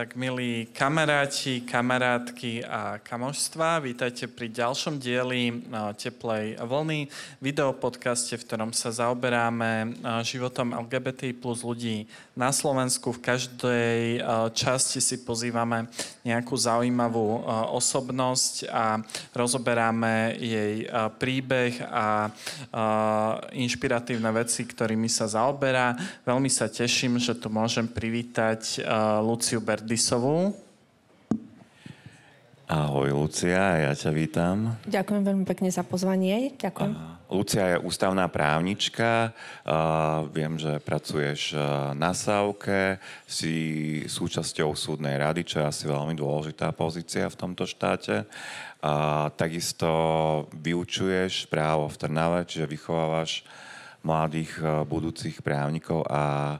Tak milí kamaráti, kamarátky a kamožstva, vítajte pri ďalšom dieli uh, Teplej vlny, videopodcaste, v ktorom sa zaoberáme uh, životom LGBT plus ľudí na Slovensku. V každej uh, časti si pozývame nejakú zaujímavú osobnosť a rozoberáme jej príbeh a inšpiratívne veci, ktorými sa zaoberá. Veľmi sa teším, že tu môžem privítať Luciu Bert Berdisovú. Ahoj, Lucia, ja ťa vítam. Ďakujem veľmi pekne za pozvanie. Ďakujem. Lucia je ústavná právnička. Uh, viem, že pracuješ uh, na Sávke, si súčasťou súdnej rady, čo je asi veľmi dôležitá pozícia v tomto štáte. Uh, takisto vyučuješ právo v Trnave, čiže vychovávaš mladých budúcich právnikov a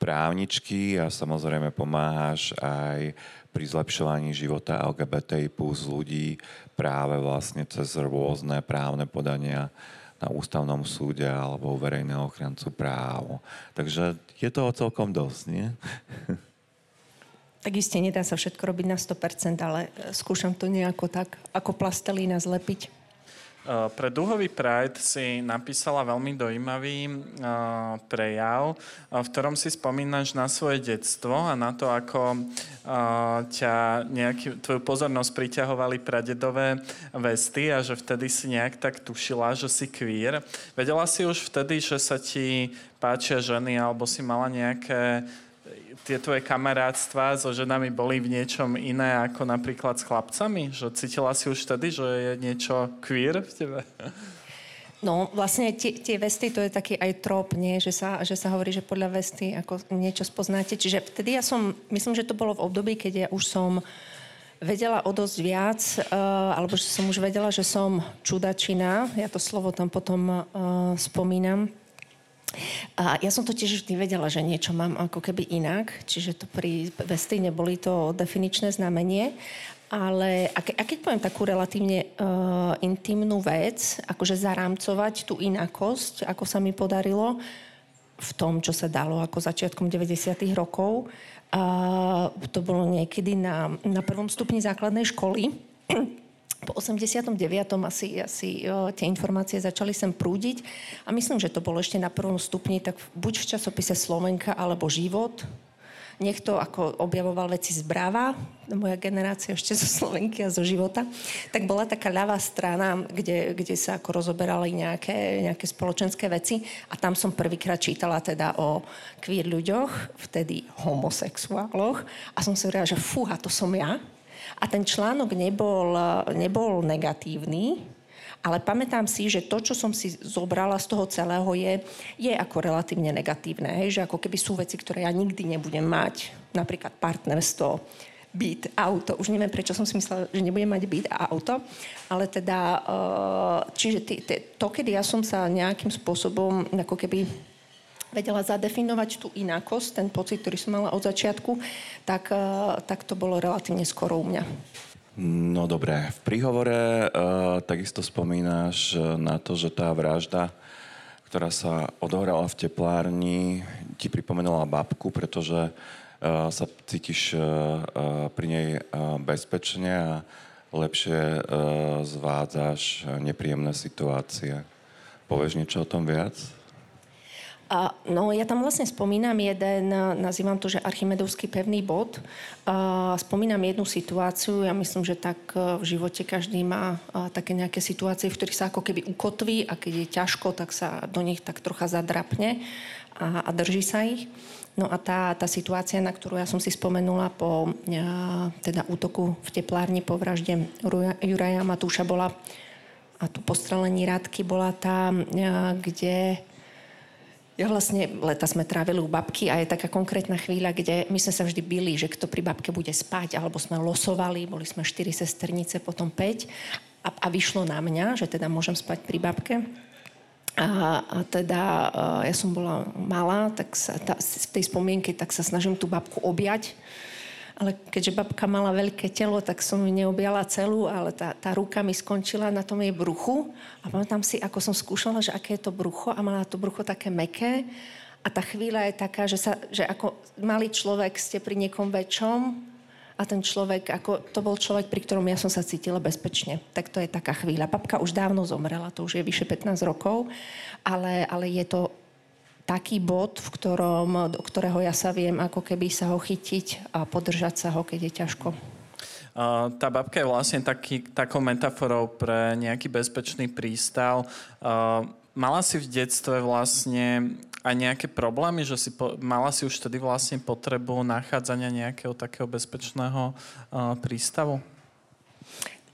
právničky a samozrejme pomáhaš aj pri zlepšovaní života LGBTI plus ľudí práve vlastne cez rôzne právne podania na ústavnom súde alebo verejného ochrancu práv. Takže je toho celkom dosť, nie? Tak iste nedá sa všetko robiť na 100%, ale skúšam to nejako tak, ako plastelína zlepiť. Eh, pre Duhový Pride si napísala veľmi dojímavý uh, prejav, uh, v ktorom si spomínaš na svoje detstvo a na to, ako ťa nejaký, tvoju pozornosť priťahovali pradedové vesty a že vtedy si nejak tak tušila, že si queer. Vedela si už vtedy, že sa ti páčia ženy alebo si mala nejaké tie tvoje kamarátstva so ženami boli v niečom iné ako napríklad s chlapcami? Že cítila si už vtedy, že je niečo queer v tebe? No, vlastne tie, tie vesty, to je taký aj trop, nie? Že, sa, že sa hovorí, že podľa vesty ako niečo spoznáte. Čiže vtedy ja som, myslím, že to bolo v období, keď ja už som vedela o dosť viac, uh, alebo že som už vedela, že som čudačina. Ja to slovo tam potom uh, spomínam. A ja som to tiež vždy vedela, že niečo mám ako keby inak, čiže to pri vesty neboli to definičné znamenie, ale a, ke, a keď poviem takú relatívne uh, intimnú vec, akože zarámcovať tú inakosť, ako sa mi podarilo v tom, čo sa dalo ako začiatkom 90. rokov, uh, to bolo niekedy na, na prvom stupni základnej školy, po 89. asi, asi jo, tie informácie začali sem prúdiť a myslím, že to bolo ešte na prvom stupni, tak buď v časopise Slovenka alebo Život. Niekto ako objavoval veci z Brava, moja generácia ešte zo Slovenky a zo života, tak bola taká ľavá strana, kde, kde sa ako rozoberali nejaké, nejaké spoločenské veci a tam som prvýkrát čítala teda o queer ľuďoch, vtedy homosexuáloch a som si hovorila, že fúha, to som ja a ten článok nebol, nebol negatívny, ale pamätám si, že to, čo som si zobrala z toho celého, je, je ako relatívne negatívne. Hej? Že ako keby sú veci, ktoré ja nikdy nebudem mať. Napríklad partnerstvo, byt, auto. Už neviem, prečo som si myslela, že nebudem mať byt a auto. Ale teda, eh, čiže to, kedy ja som sa nejakým spôsobom ako keby vedela zadefinovať tú inakosť, ten pocit, ktorý som mala od začiatku, tak, eh, tak to bolo relatívne skoro u mňa. No dobré, v príhovore uh, takisto spomínaš eh, na to, že tá vražda, ktorá sa odohrala v teplárni, ti pripomenula babku, pretože uh, sa cítiš uh, pri nej uh, bezpečne a lepšie uh, zvádzaš nepríjemné situácie. Povieš niečo o tom viac? A, no, ja tam vlastne spomínam jeden, nazývam to, že Archimedovský pevný bod. A, spomínam jednu situáciu, ja myslím, že tak e, v živote každý má a, také nejaké situácie, v ktorých sa ako keby ukotví a keď je ťažko, tak sa do nich tak trocha zadrapne a, a drží sa ich. No a tá, tá situácia, na ktorú ja som si spomenula po a, e, teda útoku v teplárni po vražde Juraja Matúša bola a tu postrelení rádky bola tá, e, kde ja vlastne leta sme trávili u babky a je taká konkrétna chvíľa, kde my sme sa vždy byli, že kto pri babke bude spať, alebo sme losovali, boli sme štyri sesternice, potom 5 a, a vyšlo na mňa, že teda môžem spať pri babke. A, a teda ja som bola malá, tak sa tá, v tej spomienke tak sa snažím tú babku objať ale keďže babka mala veľké telo, tak som ju neobjala celú, ale tá, tá ruka mi skončila na tom jej bruchu. A pamätám si, ako som skúšala, že aké je to brucho a mala to brucho také meké. A tá chvíľa je taká, že, sa, že ako malý človek ste pri niekom väčšom a ten človek, ako, to bol človek, pri ktorom ja som sa cítila bezpečne. Tak to je taká chvíľa. Babka už dávno zomrela, to už je vyše 15 rokov, ale, ale je to taký bod, v ktorom, do ktorého ja sa viem ako keby sa ho chytiť a podržať sa ho, keď je ťažko. Uh, tá babka je vlastne taký, takou metaforou pre nejaký bezpečný prístav. Uh, mala si v detstve vlastne aj nejaké problémy, že si po, mala si už tedy vlastne potrebu nachádzania nejakého takého bezpečného uh, prístavu?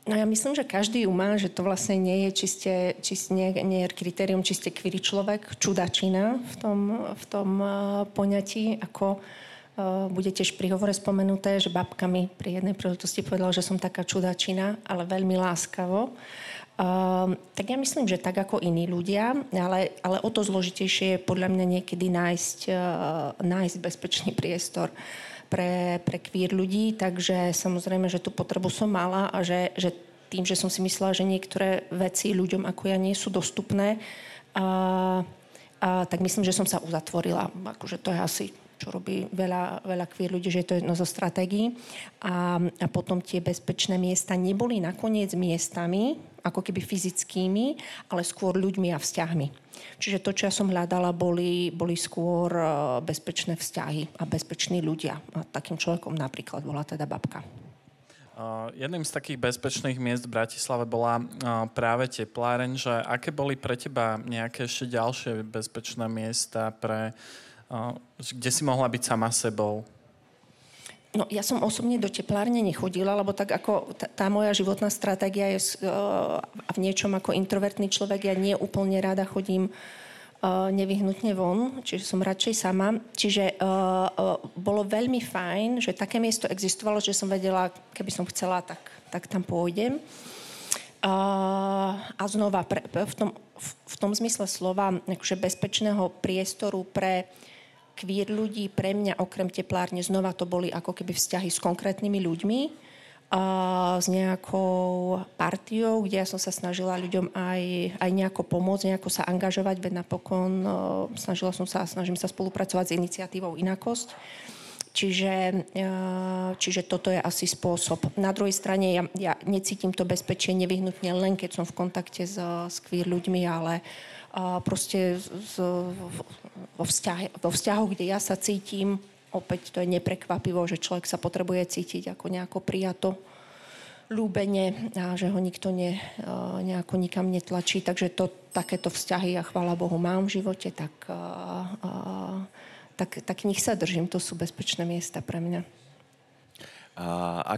No ja myslím, že každý ju má, že to vlastne nie je čiste, čiste nie, nie je kritérium čiste kvíry človek, čudačina v tom, v tom uh, poňatí, ako uh, bude tiež pri hovore spomenuté, že babka mi pri jednej príležitosti povedala, že som taká čudačina, ale veľmi láskavo. Uh, tak ja myslím, že tak ako iní ľudia, ale, ale o to zložitejšie je podľa mňa niekedy nájsť, uh, nájsť bezpečný priestor pre, pre queer ľudí, takže samozrejme, že tú potrebu som mala a že, že tým, že som si myslela, že niektoré veci ľuďom ako ja nie sú dostupné, uh, uh, tak myslím, že som sa uzatvorila. Akože to je asi čo robí veľa, veľa queer ľudí, že je to jedno zo stratégií. A, a potom tie bezpečné miesta neboli nakoniec miestami, ako keby fyzickými, ale skôr ľuďmi a vzťahmi. Čiže to, čo ja som hľadala, boli, boli skôr e, bezpečné vzťahy a bezpeční ľudia. A takým človekom napríklad bola teda babka. Uh, jedným z takých bezpečných miest v Bratislave bola uh, práve tepláreň, že aké boli pre teba nejaké ešte ďalšie bezpečné miesta pre uh, kde si mohla byť sama sebou? No, ja som osobne do teplárne nechodila, lebo tak ako tá, tá moja životná stratégia je uh, v niečom ako introvertný človek, ja nie úplne rada chodím uh, nevyhnutne von, čiže som radšej sama. Čiže uh, uh, bolo veľmi fajn, že také miesto existovalo, že som vedela, keby som chcela, tak, tak tam pôjdem. Uh, a znova, pre, v, tom, v, v tom zmysle slova, akože bezpečného priestoru pre queer ľudí pre mňa okrem teplárne znova to boli ako keby vzťahy s konkrétnymi ľuďmi, a s nejakou partiou, kde ja som sa snažila ľuďom aj, aj nejako pomôcť, nejako sa angažovať, veď napokon uh, snažila som sa, snažím sa spolupracovať s iniciatívou Inakosť. Čiže, uh, čiže toto je asi spôsob. Na druhej strane ja, ja necítim to bezpečie nevyhnutne len keď som v kontakte s, s queer ľuďmi, ale uh, a proste z, vo, vzťahe, vo vzťahu, kde ja sa cítim, opäť to je neprekvapivo, že človek sa potrebuje cítiť ako nejako prijato, ľúbene a že ho nikto ne, nejako nikam netlačí. Takže to, takéto vzťahy, ja chvála Bohu, mám v živote, tak, a, a, tak, tak nich sa držím. To sú bezpečné miesta pre mňa. A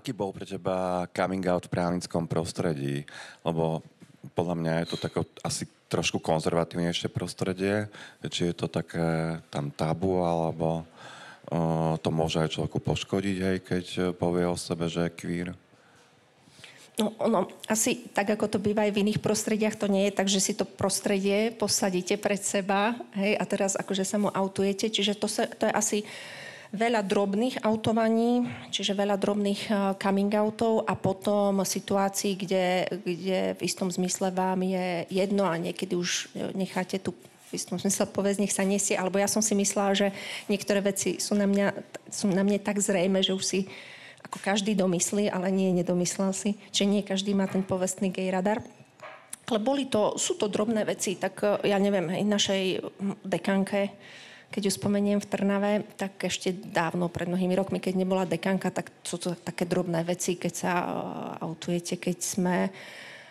aký bol pre teba coming out v právnickom prostredí? Lebo podľa mňa je to tako asi trošku konzervatívnejšie prostredie, či je to také tam tabu, alebo uh, to môže aj človeku poškodiť, hej, keď povie o sebe, že je queer? No, ono, asi tak, ako to býva aj v iných prostrediach, to nie je tak, že si to prostredie posadíte pred seba hej, a teraz akože sa mu autujete. Čiže to, sa, to je asi veľa drobných autovaní, čiže veľa drobných eh, coming outov a potom situácií, kde, kde v istom zmysle vám je jedno a niekedy už necháte tu v istom zmysle povedz, nech sa nesie, alebo ja som si myslela, že niektoré veci sú na, mňa, sú na mne tak zrejme, že už si ako každý domyslí, ale nie, nedomyslel si. Čiže nie každý má ten povestný gay radar. Ale boli to, sú to drobné veci, tak eh, ja neviem, aj našej dekanke, keď ju spomeniem v Trnave, tak ešte dávno, pred mnohými rokmi, keď nebola dekanka, tak sú to také drobné veci, keď sa uh, autujete, keď sme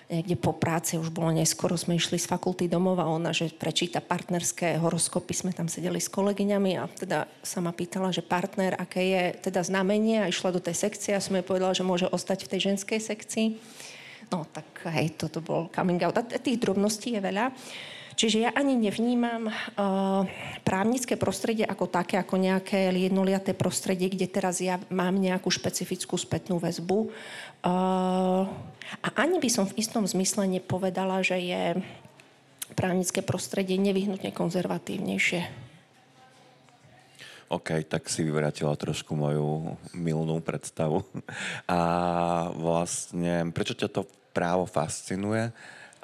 niekde po práci, už bolo neskoro, sme išli z fakulty domov a ona, že prečíta partnerské horoskopy, sme tam sedeli s kolegyňami a teda sa ma pýtala, že partner, aké je teda znamenie a išla do tej sekcie a som jej povedala, že môže ostať v tej ženskej sekcii. No tak hej, toto bol coming out. A tých drobností je veľa. Čiže ja ani nevnímam uh, právnické prostredie ako také, ako nejaké jednoliaté prostredie, kde teraz ja mám nejakú špecifickú spätnú väzbu. Uh, a ani by som v istom zmysle nepovedala, že je právnické prostredie nevyhnutne konzervatívnejšie. OK, tak si vyvratila trošku moju milnú predstavu. A vlastne, prečo ťa to právo fascinuje?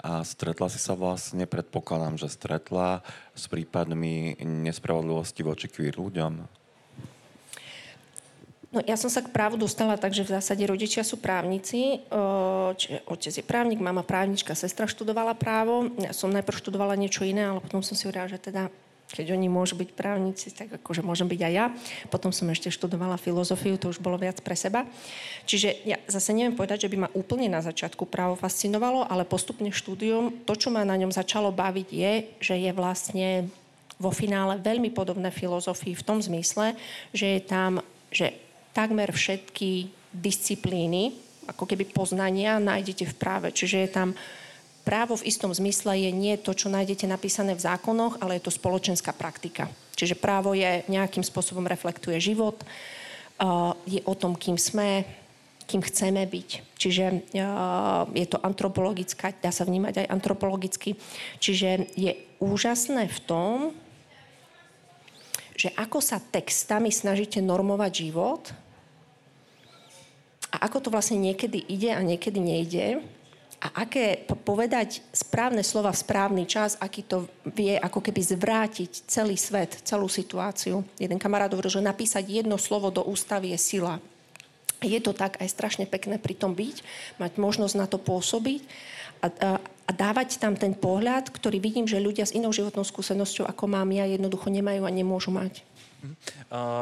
A stretla si sa vlastne, predpokladám, že stretla s prípadmi nespravodlivosti voči queer ľuďom? No ja som sa k právu dostala tak, že v zásade rodičia sú právnici, čiže otec je právnik, mama právnička, sestra študovala právo. Ja som najprv študovala niečo iné, ale potom som si uvedala, že teda keď oni môžu byť právnici, tak akože môžem byť aj ja. Potom som ešte študovala filozofiu, to už bolo viac pre seba. Čiže ja zase neviem povedať, že by ma úplne na začiatku právo fascinovalo, ale postupne štúdium, to, čo ma na ňom začalo baviť, je, že je vlastne vo finále veľmi podobné filozofii v tom zmysle, že je tam, že takmer všetky disciplíny, ako keby poznania, nájdete v práve. Čiže je tam právo v istom zmysle je nie to, čo nájdete napísané v zákonoch, ale je to spoločenská praktika. Čiže právo je nejakým spôsobom reflektuje život, je o tom, kým sme, kým chceme byť. Čiže je to antropologická, dá sa vnímať aj antropologicky. Čiže je úžasné v tom, že ako sa textami snažíte normovať život a ako to vlastne niekedy ide a niekedy nejde a aké povedať správne slova v správny čas, aký to vie ako keby zvrátiť celý svet, celú situáciu. Jeden kamarát hovoril, že napísať jedno slovo do ústavy je sila. Je to tak aj strašne pekné pri tom byť, mať možnosť na to pôsobiť a, a, a dávať tam ten pohľad, ktorý vidím, že ľudia s inou životnou skúsenosťou, ako mám ja, jednoducho nemajú a nemôžu mať.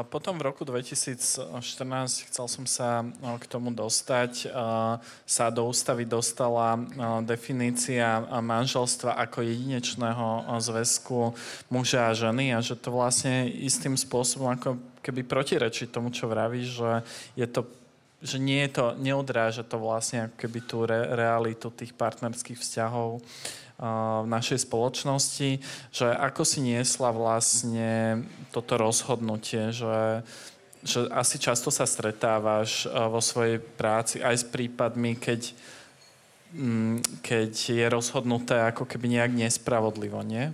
Potom v roku 2014 chcel som sa k tomu dostať. Sa do ústavy dostala definícia manželstva ako jedinečného zväzku muža a ženy a že to vlastne istým spôsobom ako keby protirečí tomu, čo vravíš, že je to že nie je to, neodráža to vlastne keby tú re, realitu tých partnerských vzťahov v našej spoločnosti, že ako si niesla vlastne toto rozhodnutie, že, že asi často sa stretávaš vo svojej práci aj s prípadmi, keď, mm, keď je rozhodnuté ako keby nejak nespravodlivo, nie?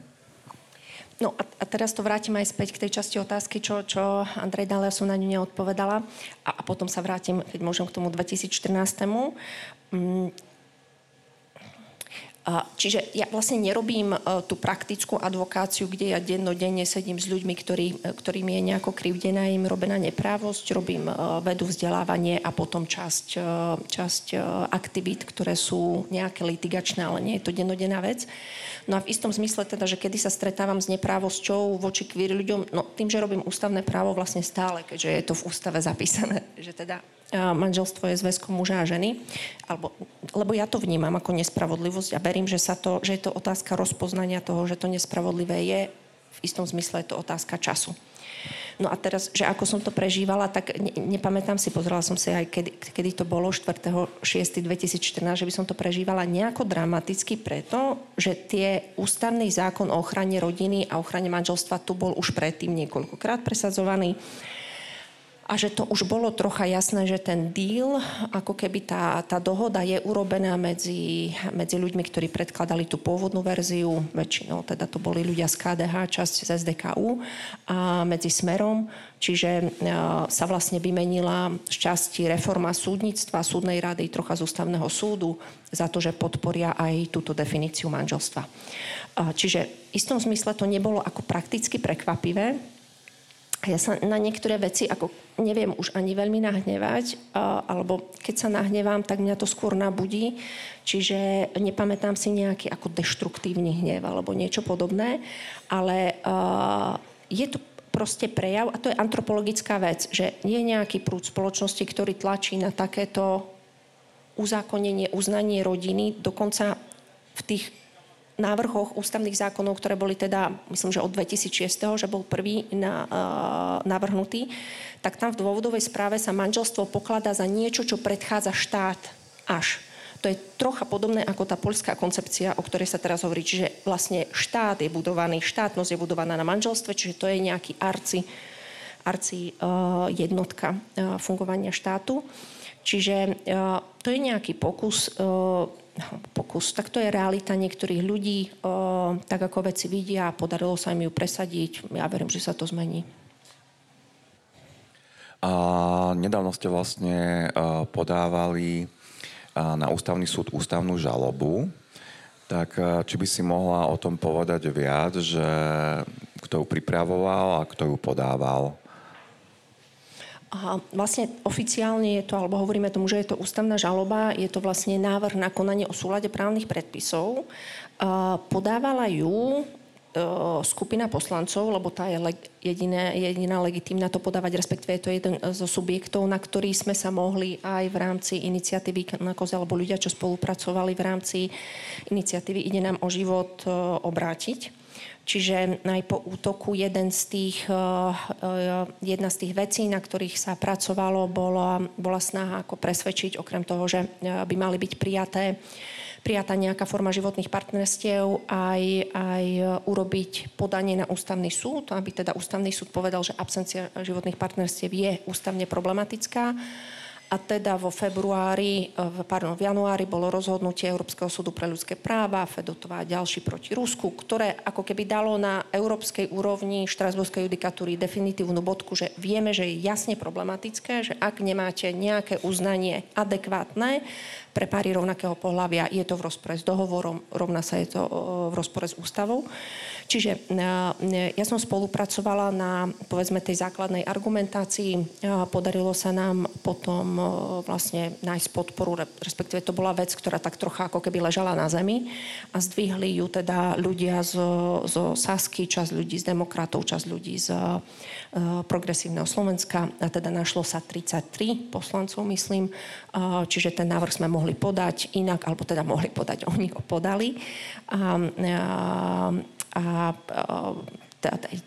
No a, teraz to vrátim aj späť k tej časti otázky, čo, čo Andrej Dalia som na ňu neodpovedala. A, a potom sa vrátim, keď môžem, k tomu 2014. Mm, Čiže ja vlastne nerobím e, tú praktickú advokáciu, kde ja dennodenne sedím s ľuďmi, ktorý, e, ktorým je nejako krivdená im robená neprávosť. Robím e, vedu, vzdelávanie a potom časť, časť aktivít, ktoré sú nejaké litigačné, ale nie je to dennodenná vec. No a v istom zmysle teda, že kedy sa stretávam s neprávosťou voči queer ľuďom, no tým, že robím ústavné právo vlastne stále, keďže je to v ústave zapísané, že teda manželstvo je zväzkom muža a ženy, alebo, lebo ja to vnímam ako nespravodlivosť a verím, že, sa to, že je to otázka rozpoznania toho, že to nespravodlivé je, v istom zmysle je to otázka času. No a teraz, že ako som to prežívala, tak ne, nepamätám si, pozrela som si aj kedy, kedy to bolo, 4.6.2014, že by som to prežívala nejako dramaticky preto, že tie ústavný zákon o ochrane rodiny a ochrane manželstva tu bol už predtým niekoľkokrát presadzovaný a že to už bolo trocha jasné, že ten deal, ako keby tá, tá dohoda je urobená medzi, medzi ľuďmi, ktorí predkladali tú pôvodnú verziu, väčšinou teda to boli ľudia z KDH, časť z SDKU a medzi Smerom, čiže uh, sa vlastne vymenila šťastí reforma súdnictva, súdnej rady, trocha z ústavného súdu za to, že podporia aj túto definíciu manželstva. Uh, čiže v istom zmysle to nebolo ako prakticky prekvapivé, ja sa na niektoré veci ako neviem už ani veľmi nahnevať, alebo keď sa nahnevám, tak mňa to skôr nabudí, čiže nepamätám si nejaký ako deštruktívny hnev alebo niečo podobné, ale je to proste prejav, a to je antropologická vec, že je nejaký prúd spoločnosti, ktorý tlačí na takéto uzákonenie, uznanie rodiny, dokonca v tých návrhoch ústavných zákonov, ktoré boli teda, myslím, že od 2006, že bol prvý na, uh, navrhnutý, tak tam v dôvodovej správe sa manželstvo pokladá za niečo, čo predchádza štát až. To je trocha podobné ako tá poľská koncepcia, o ktorej sa teraz hovorí. Čiže vlastne štát je budovaný, štátnosť je budovaná na manželstve, čiže to je nejaký arci, arci uh, jednotka uh, fungovania štátu. Čiže uh, to je nejaký pokus uh, pokus. Tak to je realita niektorých ľudí, tak ako veci vidia podarilo sa im ju presadiť. Ja verím, že sa to zmení. A nedávno ste vlastne podávali na ústavný súd ústavnú žalobu. Tak či by si mohla o tom povedať viac, že kto ju pripravoval a kto ju podával? A vlastne oficiálne je to, alebo hovoríme tomu, že je to ústavná žaloba, je to vlastne návrh na konanie o súlade právnych predpisov. Podávala ju skupina poslancov, lebo tá je jediná, jediná legitímna to podávať, respektíve je to jeden zo subjektov, na ktorý sme sa mohli aj v rámci iniciatívy na koze, alebo ľudia, čo spolupracovali v rámci iniciatívy Ide nám o život obrátiť. Čiže aj po útoku jeden z tých, jedna z tých vecí, na ktorých sa pracovalo, bola, bola snaha ako presvedčiť, okrem toho, že by mali byť prijaté prijatá nejaká forma životných partnerstiev, aj, aj urobiť podanie na ústavný súd, aby teda ústavný súd povedal, že absencia životných partnerstiev je ústavne problematická a teda vo februári, eh, pardon, v januári bolo rozhodnutie Európskeho súdu pre ľudské práva, Fedotová a ďalší proti Rusku, ktoré ako keby dalo na európskej úrovni Štrasburskej judikatúry definitívnu bodku, že vieme, že je jasne problematické, že ak nemáte nejaké uznanie adekvátne pre páry rovnakého pohľavia, je to v rozpore s dohovorom, rovná sa je to eh, v rozpore s ústavou. Čiže e, ja som spolupracovala na, povedzme, tej základnej argumentácii. Podarilo sa nám potom e, vlastne nájsť podporu, respektíve to bola vec, ktorá tak trocha ako keby ležala na zemi a zdvihli ju teda ľudia zo, zo Sasky, časť ľudí z demokratov, časť ľudí z e, progresívneho Slovenska a teda našlo sa 33 poslancov, myslím, čiže ten návrh sme mohli podať inak, alebo teda mohli podať, oni ho podali. A, a, a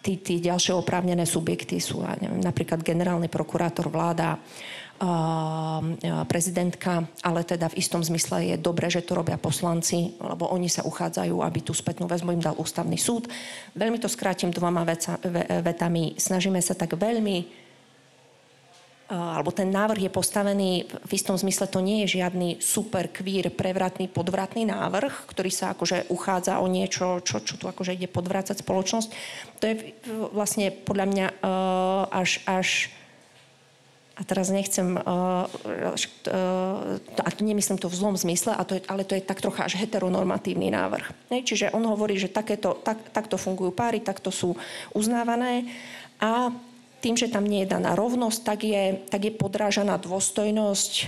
tí, tí ďalšie oprávnené subjekty sú napríklad generálny prokurátor, vláda, prezidentka, ale teda v istom zmysle je dobré, že to robia poslanci, lebo oni sa uchádzajú, aby tú spätnú väzbu im dal ústavný súd. Veľmi to skrátim dvoma vetami. Snažíme sa tak veľmi alebo ten návrh je postavený v istom zmysle, to nie je žiadny super kvír, prevratný, podvratný návrh, ktorý sa akože uchádza o niečo, čo, čo tu akože ide podvrácať spoločnosť. To je vlastne podľa mňa uh, až, až a teraz nechcem, uh, uh, a to nemyslím to v zlom zmysle, a to je, ale to je tak trocha až heteronormatívny návrh. Ne? Čiže on hovorí, že takéto, tak, takto fungujú páry, takto sú uznávané a tým, že tam nie je daná rovnosť, tak je, tak je podrážaná dôstojnosť, e,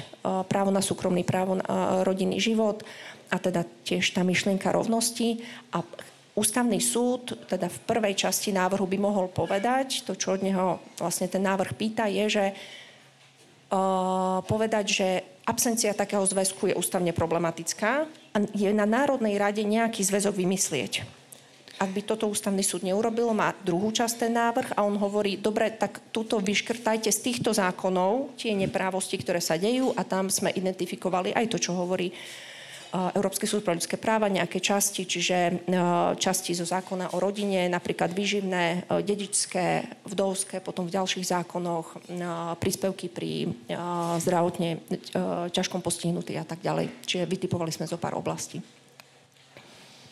právo na súkromný, právo na e, rodinný život a teda tiež tá myšlienka rovnosti. A Ústavný súd teda v prvej časti návrhu by mohol povedať, to čo od neho vlastne ten návrh pýta, je, že uh, povedať, že absencia takého zväzku je ústavne problematická a je na Národnej rade nejaký zväzok vymyslieť ak by toto ústavný súd neurobil, má druhú časť ten návrh a on hovorí, dobre, tak túto vyškrtajte z týchto zákonov tie neprávosti, ktoré sa dejú a tam sme identifikovali aj to, čo hovorí Európsky súd pre ľudské práva, nejaké časti, čiže časti zo zákona o rodine, napríklad výživné, dedičské, vdovské, potom v ďalších zákonoch, príspevky pri zdravotne ťažkom postihnutí a tak ďalej. Čiže vytipovali sme zo pár oblastí.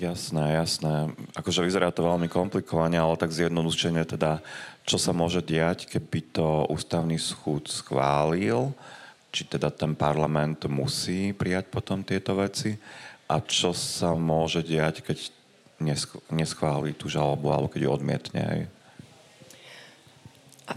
Jasné, jasné. Akože vyzerá to veľmi komplikovane, ale tak zjednodušene teda, čo sa môže diať, keby to ústavný súd schválil, či teda ten parlament musí prijať potom tieto veci a čo sa môže diať, keď neschválí tú žalobu alebo keď ju odmietne. Aj.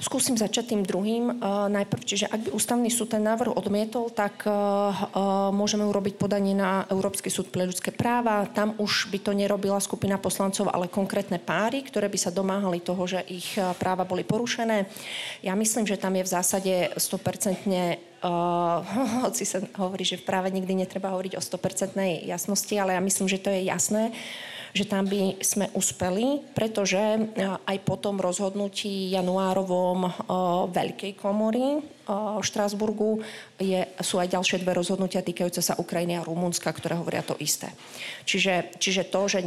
Skúsim začať tým druhým. Uh, najprv, čiže ak by ústavný súd ten návrh odmietol, tak uh, uh, môžeme urobiť podanie na Európsky súd pre ľudské práva. Tam už by to nerobila skupina poslancov, ale konkrétne páry, ktoré by sa domáhali toho, že ich práva boli porušené. Ja myslím, že tam je v zásade 100% Uh, hoci sa hovorí, že v práve nikdy netreba hovoriť o 100% jasnosti, ale ja myslím, že to je jasné. Uh, že tam by sme uspeli, pretože e, aj po tom rozhodnutí januárovom e, Veľkej komory e, v Štrásburgu je, sú aj ďalšie dve rozhodnutia týkajúce sa Ukrajiny a Rumunska, ktoré hovoria to isté. Čiže, čiže to, že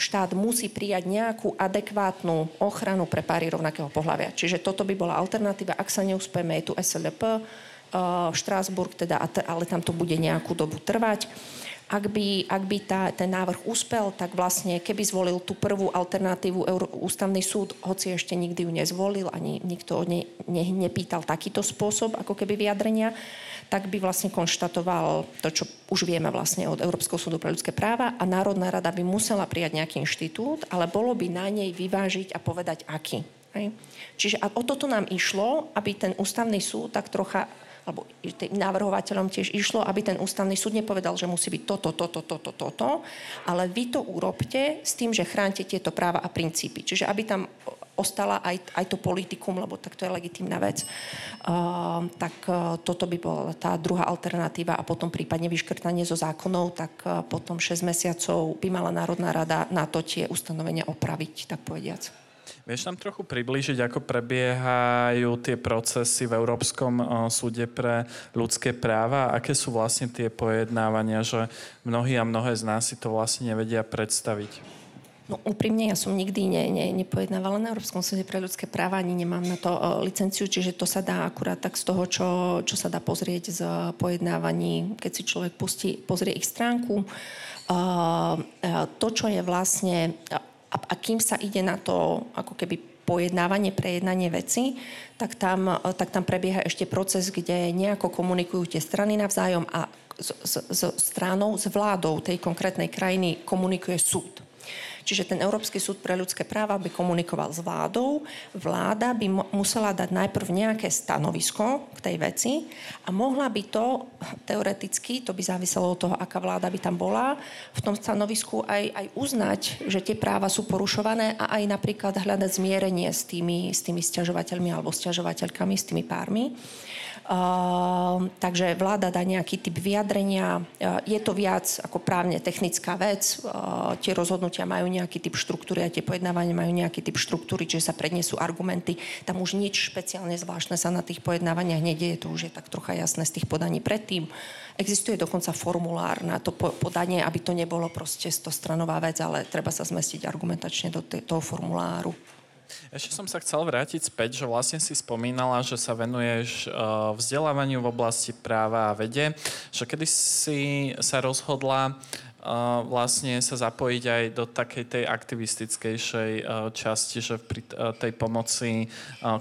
štát musí prijať nejakú adekvátnu ochranu pre páry rovnakého pohľavia. Čiže toto by bola alternatíva. Ak sa neúspeme, je tu SLP, Štrásburg, teda, ale tam to bude nejakú dobu trvať ak by, ak by tá, ten návrh úspel, tak vlastne keby zvolil tú prvú alternatívu ústavný súd, hoci ešte nikdy ju nezvolil, ani nikto ne, ne, nepýtal takýto spôsob, ako keby vyjadrenia, tak by vlastne konštatoval to, čo už vieme vlastne od Európskeho súdu pre ľudské práva a Národná rada by musela prijať nejaký inštitút, ale bolo by na nej vyvážiť a povedať aký. Hej. Čiže a o toto nám išlo, aby ten ústavný súd tak trocha alebo tým návrhovateľom tiež išlo, aby ten ústavný súd nepovedal, že musí byť toto, toto, toto, toto, ale vy to urobte s tým, že chránte tieto práva a princípy. Čiže aby tam ostala aj, aj to politikum, lebo tak to je legitímna vec. Uh, tak uh, toto by bola tá druhá alternatíva a potom prípadne vyškrtanie zo zákonov, tak uh, potom 6 mesiacov by mala Národná rada na to tie ustanovenia opraviť, tak povediac. Vieš nám trochu priblížiť, ako prebiehajú tie procesy v Európskom súde pre ľudské práva? Aké sú vlastne tie pojednávania, že mnohí a mnohé z nás si to vlastne nevedia predstaviť? No úprimne, ja som nikdy ne, ne, nepojednávala na Európskom súde pre ľudské práva, ani nemám na to uh, licenciu, čiže to sa dá akurát tak z toho, čo, čo sa dá pozrieť z pojednávaní, keď si človek pustí, pozrie ich stránku. Uh, to, čo je vlastne a, a kým sa ide na to ako keby pojednávanie, prejednanie veci, tak tam, tak tam prebieha ešte proces, kde nejako komunikujú tie strany navzájom a s, s, s stranou, s vládou tej konkrétnej krajiny komunikuje súd. Čiže ten Európsky súd pre ľudské práva by komunikoval s vládou. Vláda by musela dať najprv nejaké stanovisko k tej veci a mohla by to teoreticky, to by záviselo od toho, aká vláda by tam bola, v tom stanovisku aj, aj uznať, že tie práva sú porušované a aj napríklad hľadať zmierenie s tými, s tými stiažovateľmi alebo stiažovateľkami, s tými pármi. Uh, takže vláda dá nejaký typ vyjadrenia. Uh, je to viac ako právne technická vec. Uh, tie rozhodnutia majú nejaký typ štruktúry a tie pojednávania majú nejaký typ štruktúry, čiže sa prednesú argumenty. Tam už nič špeciálne zvláštne sa na tých pojednávaniach nedieje, to už je tak trocha jasné z tých podaní predtým. Existuje dokonca formulár na to podanie, aby to nebolo proste stostranová vec, ale treba sa zmestiť argumentačne do toho formuláru. Ešte som sa chcel vrátiť späť, že vlastne si spomínala, že sa venuješ eh, vzdelávaniu v oblasti práva a vede, že kedy si sa rozhodla Uh, vlastne sa zapojiť aj do takej tej aktivistickejšej uh, časti, že pri tej pomoci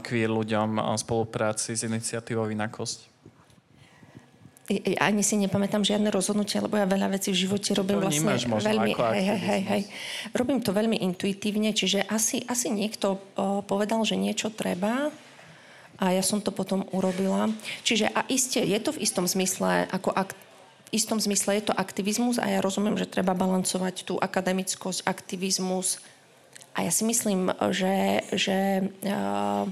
queer ľuďom spolupráci s iniciatívou Inakosť ani si nepamätám žiadne rozhodnutie, lebo ja veľa vecí v živote robím to vlastne veľmi, hej, hej, hej, hej. Robím to veľmi intuitívne, čiže asi, asi niekto o, povedal, že niečo treba a ja som to potom urobila. Čiže a iste, je to v istom zmysle ako ak, v istom zmysle je to aktivizmus a ja rozumiem, že treba balancovať tú akademickosť, aktivizmus a ja si myslím, že, že uh,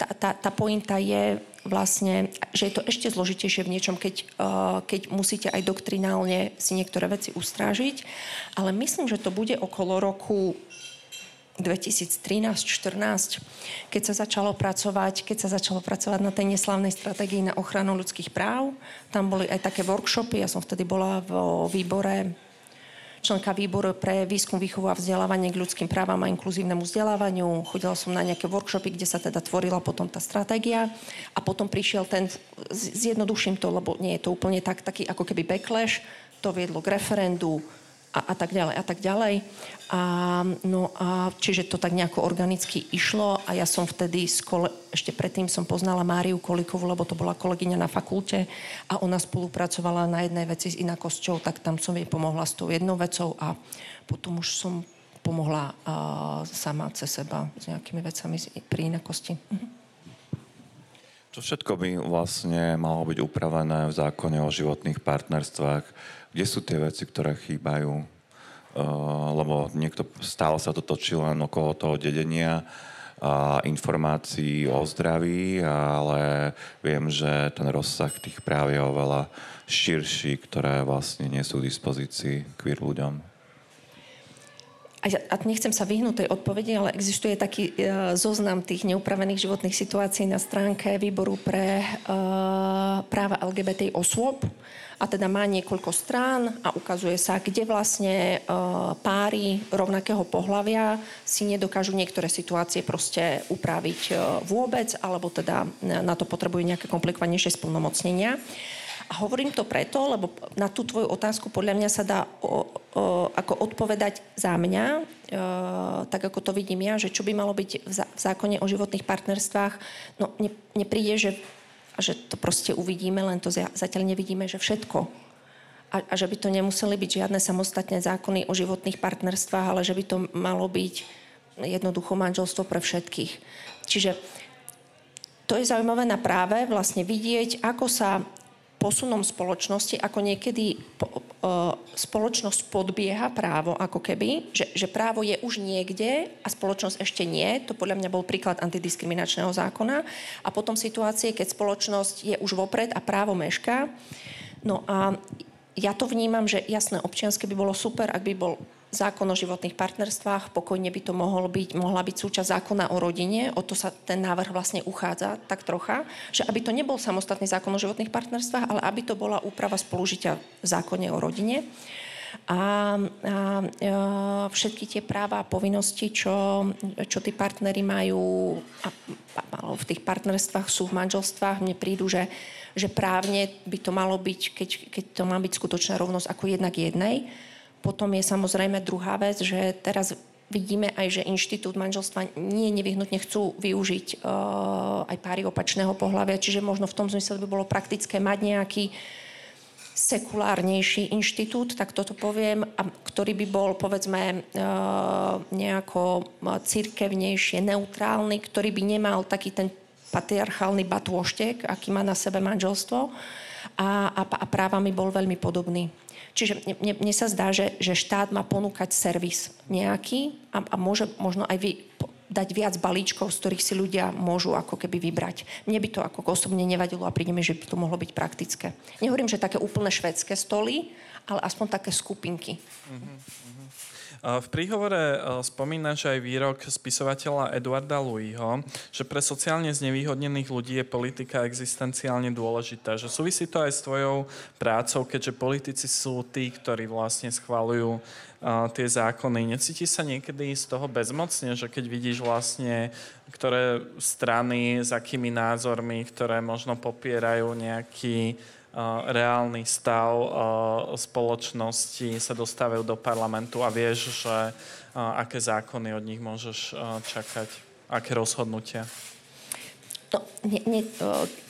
tá, tá, tá pointa je vlastne, že je to ešte zložitejšie v niečom, keď, uh, keď musíte aj doktrinálne si niektoré veci ustrážiť. Ale myslím, že to bude okolo roku 2013-14, keď sa začalo pracovať, keď sa začalo pracovať na tej neslavnej stratégii na ochranu ľudských práv. Tam boli aj také workshopy, ja som vtedy bola vo výbore členka výboru pre výskum, výchovu a vzdelávanie k ľudským právam a inkluzívnemu vzdelávaniu. Chodila som na nejaké workshopy, kde sa teda tvorila potom tá stratégia a potom prišiel ten, zjednoduším to, lebo nie je to úplne tak, taký ako keby backlash, to viedlo k referendu, a, a tak ďalej a tak ďalej. A, no a čiže to tak nejako organicky išlo a ja som vtedy, kole, ešte predtým som poznala Máriu Kolikovu, lebo to bola kolegyňa na fakulte a ona spolupracovala na jednej veci s inakosťou, tak tam som jej pomohla s tou jednou vecou a potom už som pomohla uh, sama cez seba s nejakými vecami pri inakosti. Mhm. To všetko by vlastne malo byť upravené v zákone o životných partnerstvách kde sú tie veci, ktoré chýbajú? Uh, lebo niekto stále sa to točí len okolo toho dedenia a informácií o zdraví, ale viem, že ten rozsah tých práv je oveľa širší, ktoré vlastne nie sú v dispozícii queer ľuďom. A, nechcem sa vyhnúť tej odpovedi, ale existuje taký uh, zoznam tých neupravených životných situácií na stránke výboru pre uh, práva LGBT osôb a teda má niekoľko strán a ukazuje sa, kde vlastne e, páry rovnakého pohľavia si nedokážu niektoré situácie proste upraviť e, vôbec, alebo teda na to potrebujú nejaké komplikovanejšie splnomocnenia. A hovorím to preto, lebo na tú tvoju otázku podľa mňa sa dá o, o, ako odpovedať za mňa, e, tak ako to vidím ja, že čo by malo byť v, v zákone o životných partnerstvách, no mne, mne príde, že že to proste uvidíme, len to zatiaľ nevidíme, že všetko. A, a že by to nemuseli byť žiadne samostatné zákony o životných partnerstvách, ale že by to malo byť jednoducho manželstvo pre všetkých. Čiže to je zaujímavé na práve vlastne vidieť, ako sa posunom spoločnosti, ako niekedy po, uh, spoločnosť podbieha právo, ako keby, že, že právo je už niekde a spoločnosť ešte nie. To podľa mňa bol príklad antidiskriminačného zákona. A potom situácie, keď spoločnosť je už vopred a právo mešká. No a ja to vnímam, že jasné, občianske by bolo super, ak by bol zákon o životných partnerstvách, pokojne by to mohol byť, mohla byť súčasť zákona o rodine, o to sa ten návrh vlastne uchádza tak trocha, že aby to nebol samostatný zákon o životných partnerstvách, ale aby to bola úprava spolužitia v zákone o rodine. A, a, a všetky tie práva a povinnosti, čo, čo tí partnery majú a, a, v tých partnerstvách sú v manželstvách, mne prídu, že, že právne by to malo byť, keď, keď to má byť skutočná rovnosť ako jednak jednej, potom je samozrejme druhá vec, že teraz vidíme aj, že inštitút manželstva nie nevyhnutne chcú využiť uh, aj páry opačného pohľavia, čiže možno v tom zmysle by bolo praktické mať nejaký sekulárnejší inštitút, tak toto poviem, a ktorý by bol, povedzme, uh, nejako církevnejšie, neutrálny, ktorý by nemal taký ten patriarchálny batôštek, aký má na sebe manželstvo a, a, a právami bol veľmi podobný. Čiže mne, mne sa zdá, že, že štát má ponúkať servis nejaký a, a môže možno aj vy, dať viac balíčkov, z ktorých si ľudia môžu ako keby vybrať. Mne by to ako osobne nevadilo a príde že by to mohlo byť praktické. Nehovorím, že také úplne švedské stoly, ale aspoň také skupinky. Uh-huh. V príhovore spomínaš aj výrok spisovateľa Eduarda Louisho, že pre sociálne znevýhodnených ľudí je politika existenciálne dôležitá. Že súvisí to aj s tvojou prácou, keďže politici sú tí, ktorí vlastne schvalujú tie zákony. Necíti sa niekedy z toho bezmocne, že keď vidíš vlastne, ktoré strany, s akými názormi, ktoré možno popierajú nejaký reálny stav spoločnosti sa dostávajú do parlamentu a vieš, že aké zákony od nich môžeš čakať, aké rozhodnutia. No, ne, ne,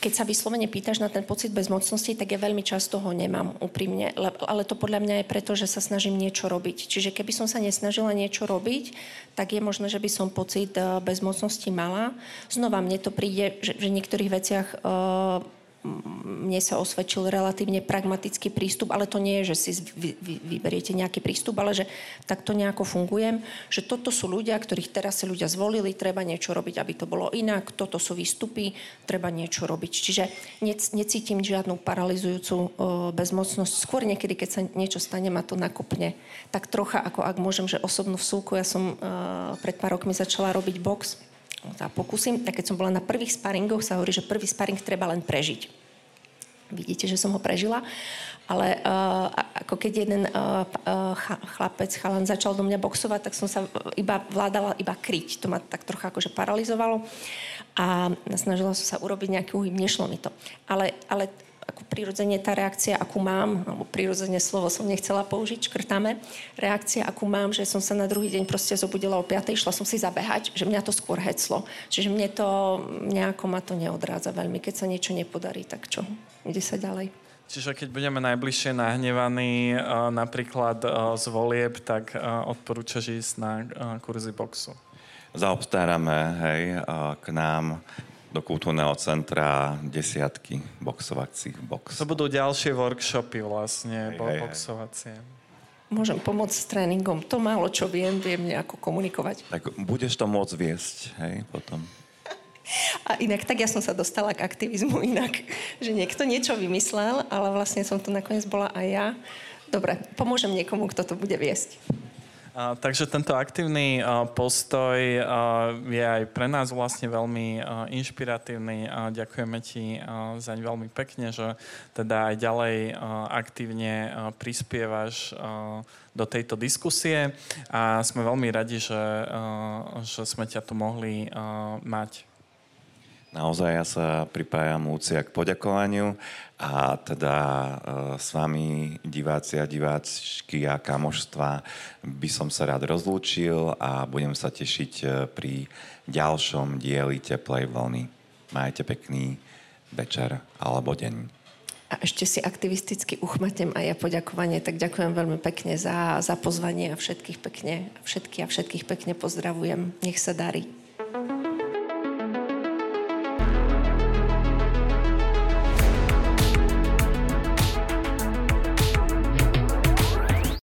keď sa vyslovene pýtaš na ten pocit bezmocnosti, tak ja veľmi často ho nemám úprimne. Ale to podľa mňa je preto, že sa snažím niečo robiť. Čiže keby som sa nesnažila niečo robiť, tak je možné, že by som pocit bezmocnosti mala. Znova mne to príde, že, v niektorých veciach uh, mne sa osvedčil relatívne pragmatický prístup, ale to nie je, že si vy, vy, vyberiete nejaký prístup, ale že takto nejako fungujem, že toto sú ľudia, ktorých teraz si ľudia zvolili, treba niečo robiť, aby to bolo inak, toto sú výstupy, treba niečo robiť. Čiže necítim žiadnu paralizujúcu uh, bezmocnosť. Skôr niekedy, keď sa niečo stane, ma to nakopne. Tak trocha, ako ak môžem, že osobnú vsúku, ja som uh, pred pár rokmi začala robiť box, sa pokúsim. Tak keď som bola na prvých sparingoch, sa hovorí, že prvý sparing treba len prežiť. Vidíte, že som ho prežila. Ale uh, ako keď jeden uh, chlapec, chalan začal do mňa boxovať, tak som sa iba vládala iba kryť. To ma tak trocha akože paralizovalo. A snažila som sa urobiť nejaký uhyb, nešlo mi to. Ale, ale ako prirodzene tá reakcia, akú mám, alebo prirodzene slovo som nechcela použiť, škrtáme, reakcia, akú mám, že som sa na druhý deň proste zobudila o 5. išla som si zabehať, že mňa to skôr heclo. Čiže mne to, nejako ma to neodrádza veľmi. Keď sa niečo nepodarí, tak čo? Ide sa ďalej. Čiže keď budeme najbližšie nahnevaní uh, napríklad uh, z volieb, tak uh, odporúčaš ísť na kurzy boxu? Zaobstárame, hej, k nám do kultúrneho centra desiatky boxovacích box. To budú ďalšie workshopy vlastne, hej, hej, boxovacie. Môžem pomôcť s tréningom. To málo, čo viem, viem nejako komunikovať. Tak budeš to môcť viesť, hej, potom. A inak, tak ja som sa dostala k aktivizmu inak, že niekto niečo vymyslel, ale vlastne som tu nakoniec bola aj ja. Dobre, pomôžem niekomu, kto to bude viesť. A, takže tento aktívny a, postoj a, je aj pre nás vlastne veľmi a, inšpiratívny a ďakujeme ti a, zaň veľmi pekne, že teda aj ďalej a, aktívne a, prispievaš a, do tejto diskusie a sme veľmi radi, že, a, že sme ťa tu mohli a, mať. Naozaj ja sa pripájam Lúcia k poďakovaniu a teda e, s vami diváci a diváčky a kamožstva by som sa rád rozlúčil a budem sa tešiť e, pri ďalšom dieli Teplej vlny. Majte pekný večer alebo deň. A ešte si aktivisticky uchmatnem aj ja poďakovanie, tak ďakujem veľmi pekne za, za pozvanie a všetkých pekne, všetky a všetkých pekne pozdravujem. Nech sa darí.